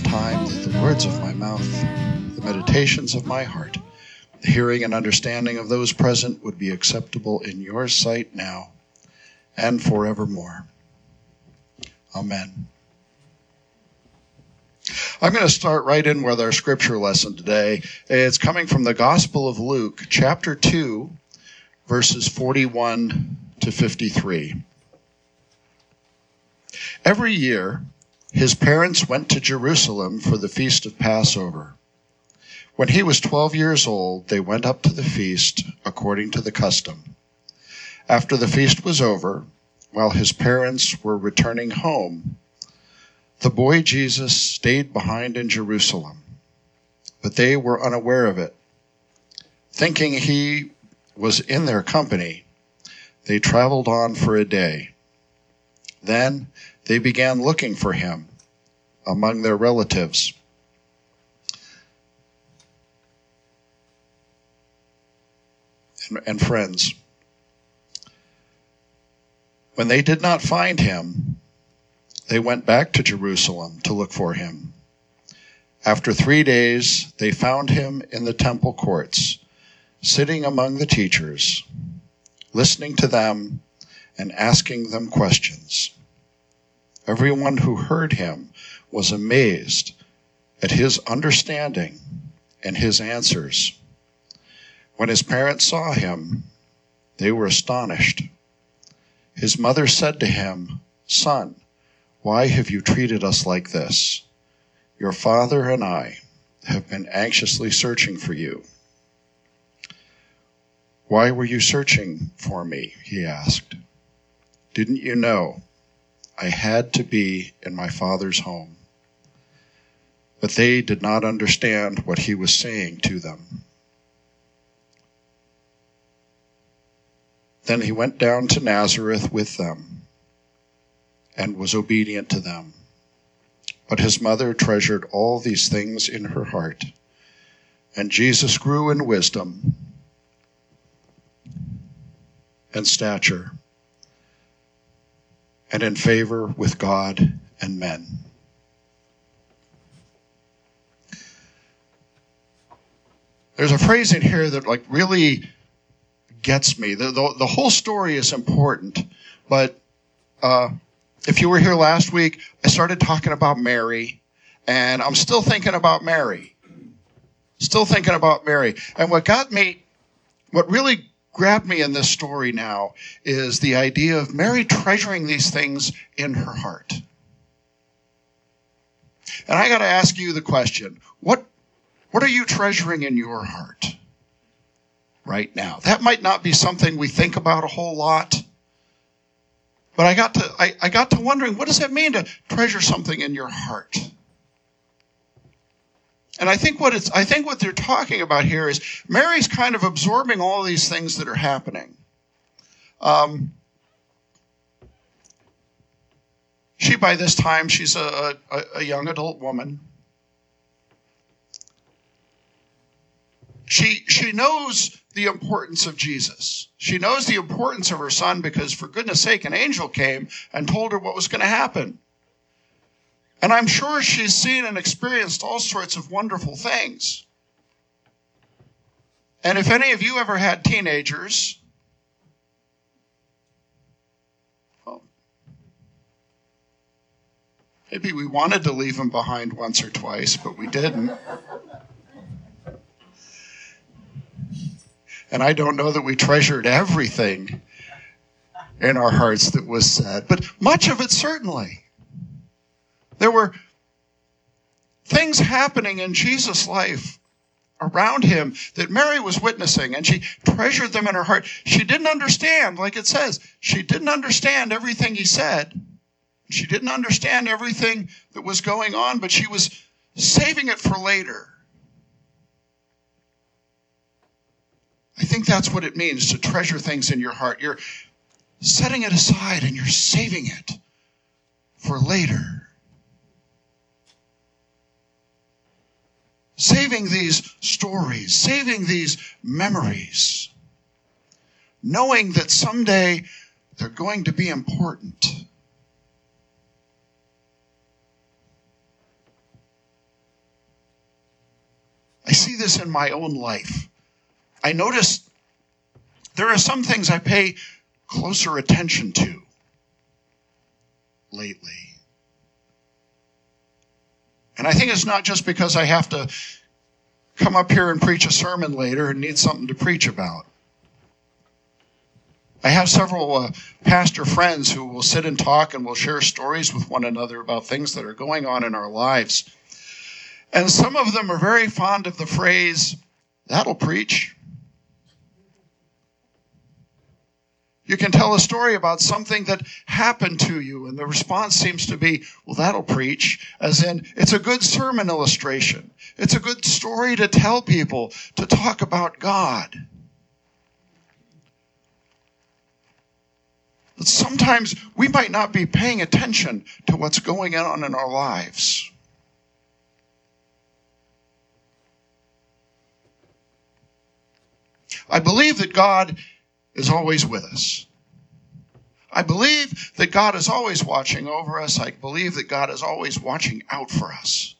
time that the words of my mouth, the meditations of my heart, the hearing and understanding of those present would be acceptable in your sight now and forevermore. Amen. I'm going to start right in with our scripture lesson today. It's coming from the Gospel of Luke, chapter 2, verses 41 to 53. Every year, his parents went to Jerusalem for the feast of Passover. When he was 12 years old, they went up to the feast according to the custom. After the feast was over, while his parents were returning home, the boy Jesus stayed behind in Jerusalem, but they were unaware of it. Thinking he was in their company, they traveled on for a day. Then they began looking for him among their relatives. And, friends. When they did not find him, they went back to Jerusalem to look for him. After three days, they found him in the temple courts, sitting among the teachers, listening to them and asking them questions. Everyone who heard him was amazed at his understanding and his answers. When his parents saw him, they were astonished. His mother said to him, Son, why have you treated us like this? Your father and I have been anxiously searching for you. Why were you searching for me? He asked. Didn't you know I had to be in my father's home? But they did not understand what he was saying to them. Then he went down to Nazareth with them and was obedient to them. But his mother treasured all these things in her heart. And Jesus grew in wisdom and stature and in favor with God and men. There's a phrase in here that like really gets me. The, the, the whole story is important, but uh, if you were here last week, I started talking about Mary, and I'm still thinking about Mary. Still thinking about Mary. And what got me, what really grabbed me in this story now is the idea of Mary treasuring these things in her heart. And I got to ask you the question what, what are you treasuring in your heart right now? That might not be something we think about a whole lot. But I got to I, I got to wondering what does that mean to treasure something in your heart? And I think what it's I think what they're talking about here is Mary's kind of absorbing all these things that are happening. Um, she by this time she's a, a, a young adult woman. She she knows the importance of Jesus. She knows the importance of her son because, for goodness sake, an angel came and told her what was going to happen. And I'm sure she's seen and experienced all sorts of wonderful things. And if any of you ever had teenagers, well, maybe we wanted to leave them behind once or twice, but we didn't. And I don't know that we treasured everything in our hearts that was said, but much of it certainly. There were things happening in Jesus' life around him that Mary was witnessing, and she treasured them in her heart. She didn't understand, like it says, she didn't understand everything he said. She didn't understand everything that was going on, but she was saving it for later. I think that's what it means to treasure things in your heart. You're setting it aside and you're saving it for later. Saving these stories, saving these memories, knowing that someday they're going to be important. I see this in my own life. I notice there are some things I pay closer attention to lately. And I think it's not just because I have to come up here and preach a sermon later and need something to preach about. I have several uh, pastor friends who will sit and talk and will share stories with one another about things that are going on in our lives. And some of them are very fond of the phrase, that'll preach. You can tell a story about something that happened to you, and the response seems to be, well, that'll preach, as in, it's a good sermon illustration. It's a good story to tell people to talk about God. But sometimes we might not be paying attention to what's going on in our lives. I believe that God is always with us. I believe that God is always watching over us. I believe that God is always watching out for us.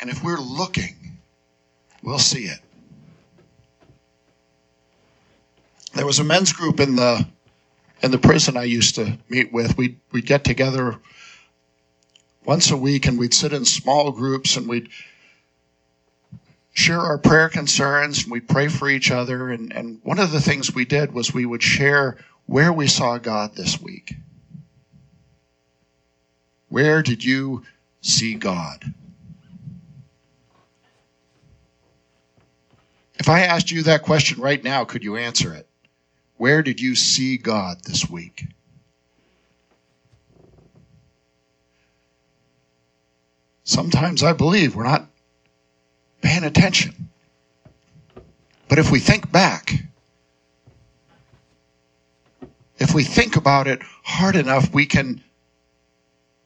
And if we're looking, we'll see it. There was a men's group in the in the prison I used to meet with. We'd we'd get together once a week and we'd sit in small groups and we'd share our prayer concerns and we pray for each other. And, and one of the things we did was we would share where we saw God this week. Where did you see God? If I asked you that question right now, could you answer it? Where did you see God this week? Sometimes I believe we're not paying attention. But if we think back, if we think about it hard enough, we can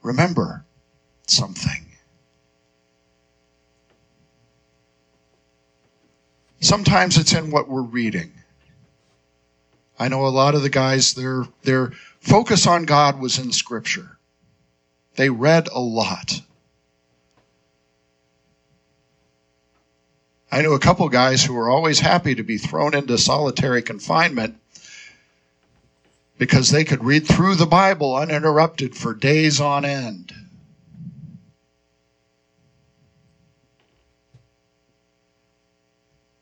remember something. Sometimes it's in what we're reading. I know a lot of the guys, their, their focus on God was in Scripture. They read a lot. I knew a couple guys who were always happy to be thrown into solitary confinement because they could read through the Bible uninterrupted for days on end.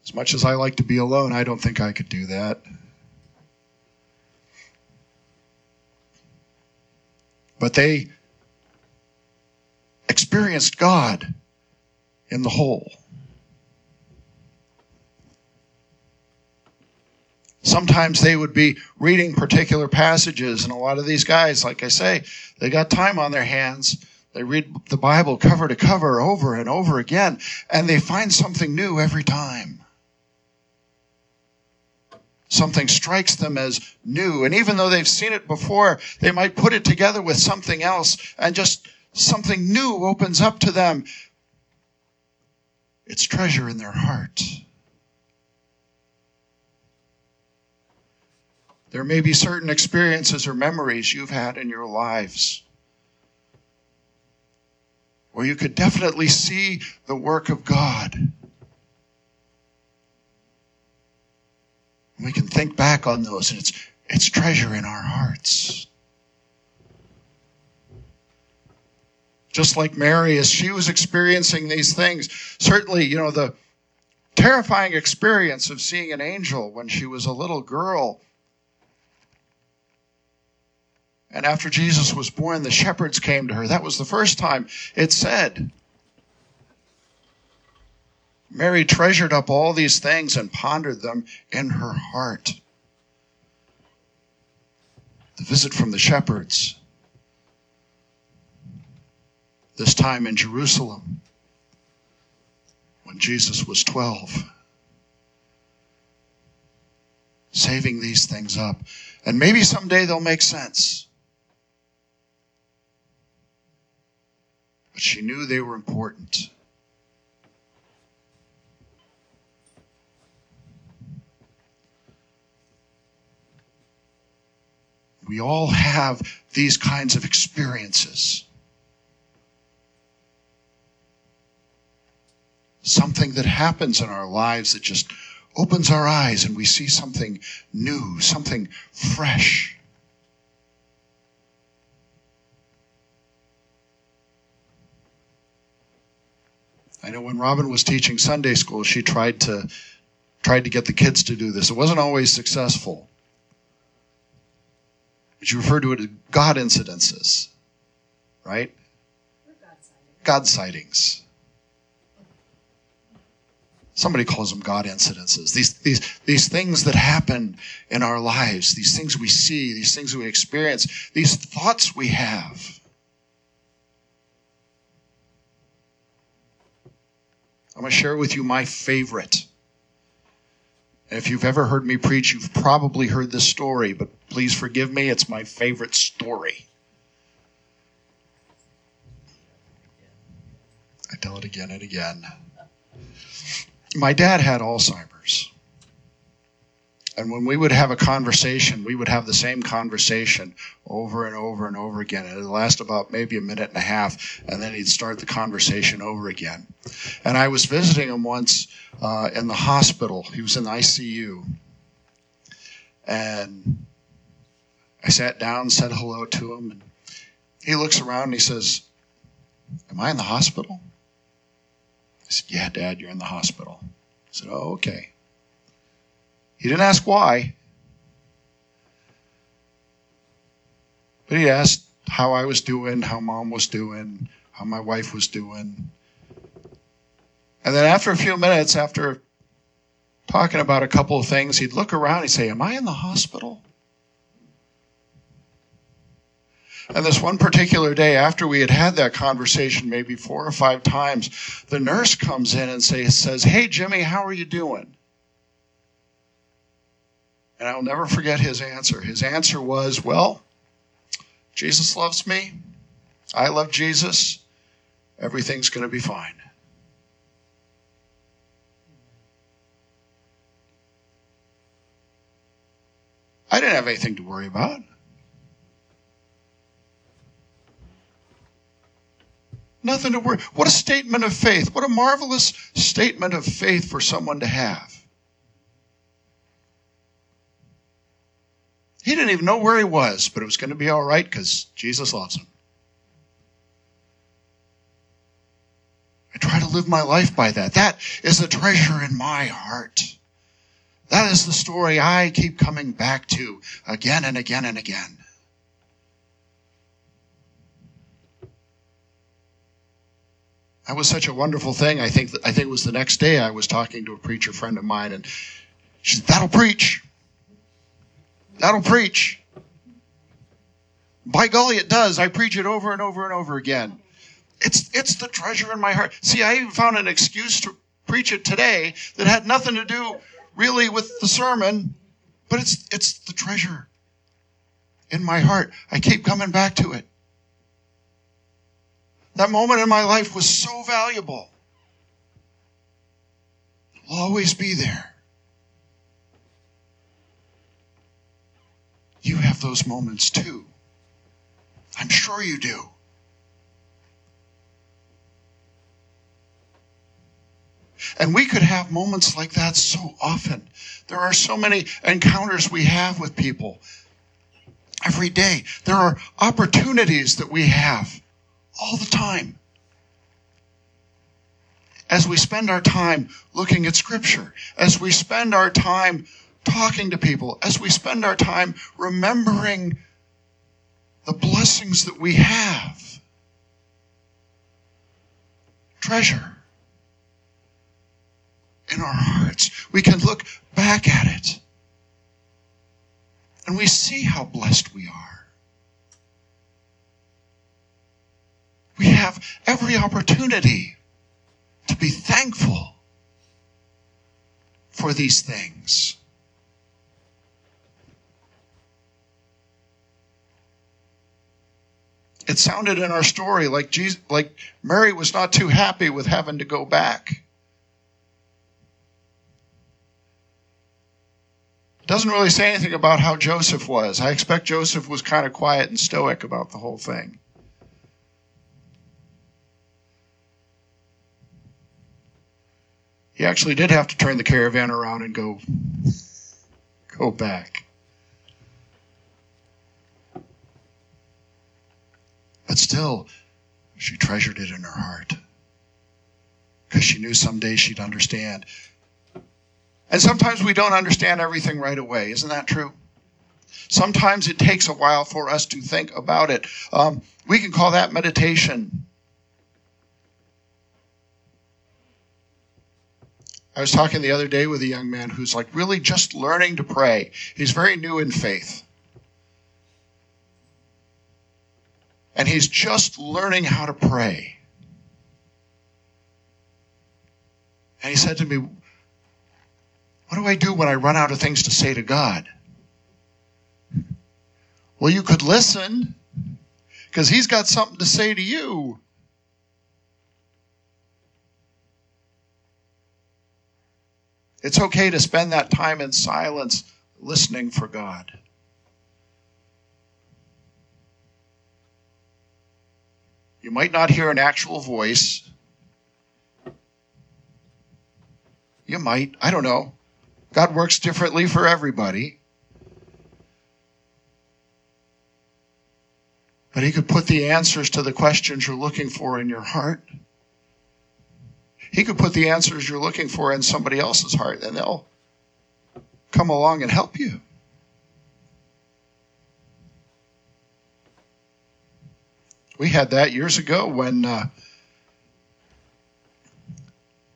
As much as I like to be alone, I don't think I could do that. But they experienced God in the whole. Sometimes they would be reading particular passages, and a lot of these guys, like I say, they got time on their hands. They read the Bible cover to cover over and over again, and they find something new every time. Something strikes them as new, and even though they've seen it before, they might put it together with something else, and just something new opens up to them. It's treasure in their heart. There may be certain experiences or memories you've had in your lives where you could definitely see the work of God. We can think back on those, and it's, it's treasure in our hearts. Just like Mary, as she was experiencing these things, certainly, you know, the terrifying experience of seeing an angel when she was a little girl And after Jesus was born, the shepherds came to her. That was the first time it said. Mary treasured up all these things and pondered them in her heart. The visit from the shepherds, this time in Jerusalem, when Jesus was 12, saving these things up. And maybe someday they'll make sense. But she knew they were important. We all have these kinds of experiences. something that happens in our lives that just opens our eyes and we see something new, something fresh. I know when Robin was teaching Sunday school, she tried to tried to get the kids to do this. It wasn't always successful. She referred to it as God incidences, right? God sightings. Somebody calls them God incidences. These, these, these things that happen in our lives, these things we see, these things we experience, these thoughts we have. I'm going to share with you my favorite. If you've ever heard me preach, you've probably heard this story, but please forgive me, it's my favorite story. I tell it again and again. My dad had Alzheimer's. And when we would have a conversation, we would have the same conversation over and over and over again. And it would last about maybe a minute and a half, and then he'd start the conversation over again. And I was visiting him once uh, in the hospital. He was in the ICU. And I sat down, said hello to him, and he looks around and he says, Am I in the hospital? I said, Yeah, Dad, you're in the hospital. I said, Oh, okay. He didn't ask why, but he asked how I was doing, how mom was doing, how my wife was doing. And then after a few minutes, after talking about a couple of things, he'd look around and say, Am I in the hospital? And this one particular day, after we had had that conversation maybe four or five times, the nurse comes in and say, says, Hey, Jimmy, how are you doing? And I'll never forget his answer. His answer was, Well, Jesus loves me. I love Jesus. Everything's going to be fine. I didn't have anything to worry about. Nothing to worry. What a statement of faith. What a marvelous statement of faith for someone to have. He didn't even know where he was, but it was going to be all right because Jesus loves him. I try to live my life by that. That is the treasure in my heart. That is the story I keep coming back to again and again and again. That was such a wonderful thing. I think I think it was the next day I was talking to a preacher friend of mine, and she said, "That'll preach. That'll preach." By golly, it does. I preach it over and over and over again. It's it's the treasure in my heart. See, I even found an excuse to preach it today that had nothing to do really with the sermon, but it's it's the treasure in my heart. I keep coming back to it. That moment in my life was so valuable. It will always be there. You have those moments too. I'm sure you do. And we could have moments like that so often. There are so many encounters we have with people every day. There are opportunities that we have all the time. As we spend our time looking at Scripture, as we spend our time talking to people, as we spend our time remembering the blessings that we have. Treasure in our hearts. We can look back at it and we see how blessed we are. We have every opportunity to be thankful for these things. It sounded in our story like Jesus, like Mary was not too happy with having to go back. doesn't really say anything about how Joseph was. I expect Joseph was kind of quiet and stoic about the whole thing. He actually did have to turn the caravan around and go go back. But still, she treasured it in her heart because she knew someday she'd understand. And sometimes we don't understand everything right away. Isn't that true? Sometimes it takes a while for us to think about it. Um, we can call that meditation. I was talking the other day with a young man who's like really just learning to pray. He's very new in faith. And he's just learning how to pray. And he said to me, What do I do when I run out of things to say to God? Well, you could listen because he's got something to say to you. It's okay to spend that time in silence listening for God. You might not hear an actual voice. You might. I don't know. God works differently for everybody. But He could put the answers to the questions you're looking for in your heart. He could put the answers you're looking for in somebody else's heart, and they'll come along and help you. We had that years ago when, uh,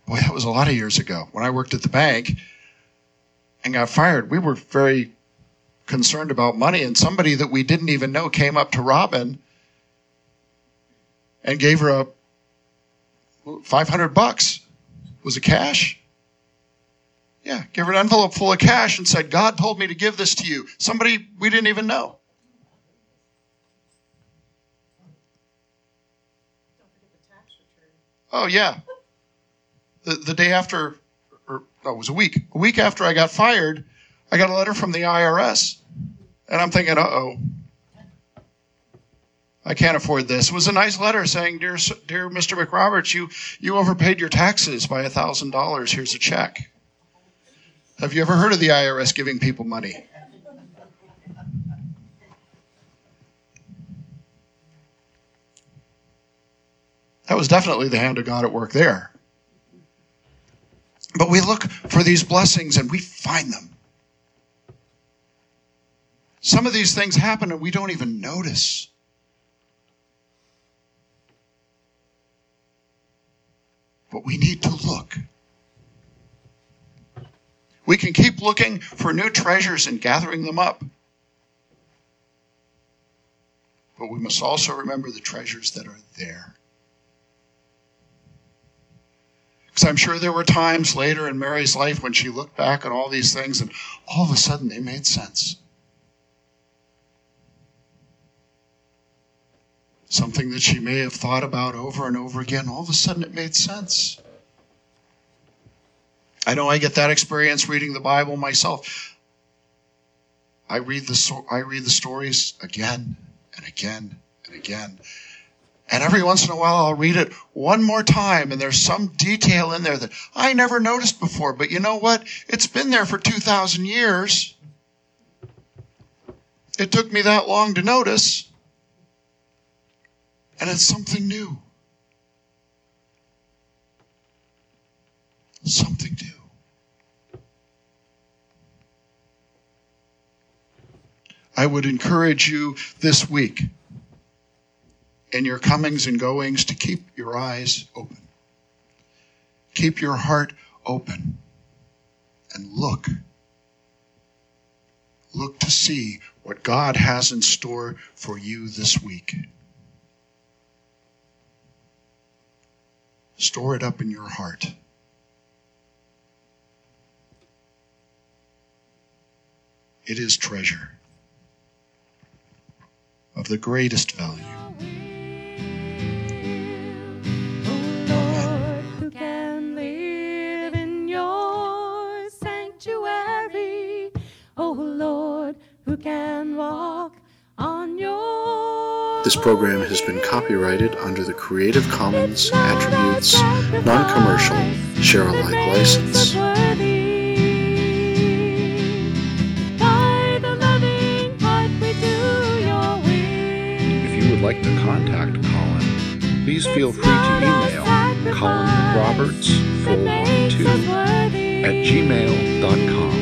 boy, that was a lot of years ago. When I worked at the bank and got fired, we were very concerned about money, and somebody that we didn't even know came up to Robin and gave her a 500 bucks. Was it cash? Yeah, gave her an envelope full of cash and said, God told me to give this to you. Somebody we didn't even know. Oh, yeah. The, the day after, or no, it was a week. A week after I got fired, I got a letter from the IRS. And I'm thinking, uh oh. I can't afford this. It was a nice letter saying, Dear, dear Mr. McRoberts, you, you overpaid your taxes by $1,000. Here's a check. Have you ever heard of the IRS giving people money? That was definitely the hand of God at work there. But we look for these blessings and we find them. Some of these things happen and we don't even notice. But we need to look. We can keep looking for new treasures and gathering them up. But we must also remember the treasures that are there. Because I'm sure there were times later in Mary's life when she looked back on all these things and all of a sudden they made sense. something that she may have thought about over and over again, all of a sudden it made sense. I know I get that experience reading the Bible myself. I read the I read the stories again and again and again. And every once in a while I'll read it one more time and there's some detail in there that I never noticed before, but you know what? It's been there for 2000 years. It took me that long to notice. And it's something new. Something new. I would encourage you this week in your comings and goings to keep your eyes open. Keep your heart open and look. Look to see what God has in store for you this week. Store it up in your heart. It is treasure of the greatest value. This program has been copyrighted under the Creative Commons Attributes Non-Commercial Share Alike license. If you would like to contact Colin, please feel free to email colinroberts412 at gmail.com.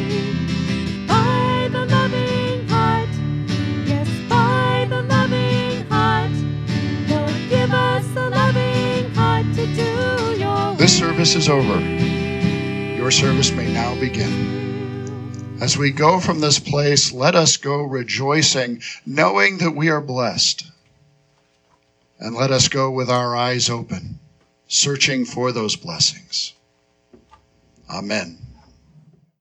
This service is over. Your service may now begin. As we go from this place, let us go rejoicing, knowing that we are blessed. And let us go with our eyes open, searching for those blessings. Amen.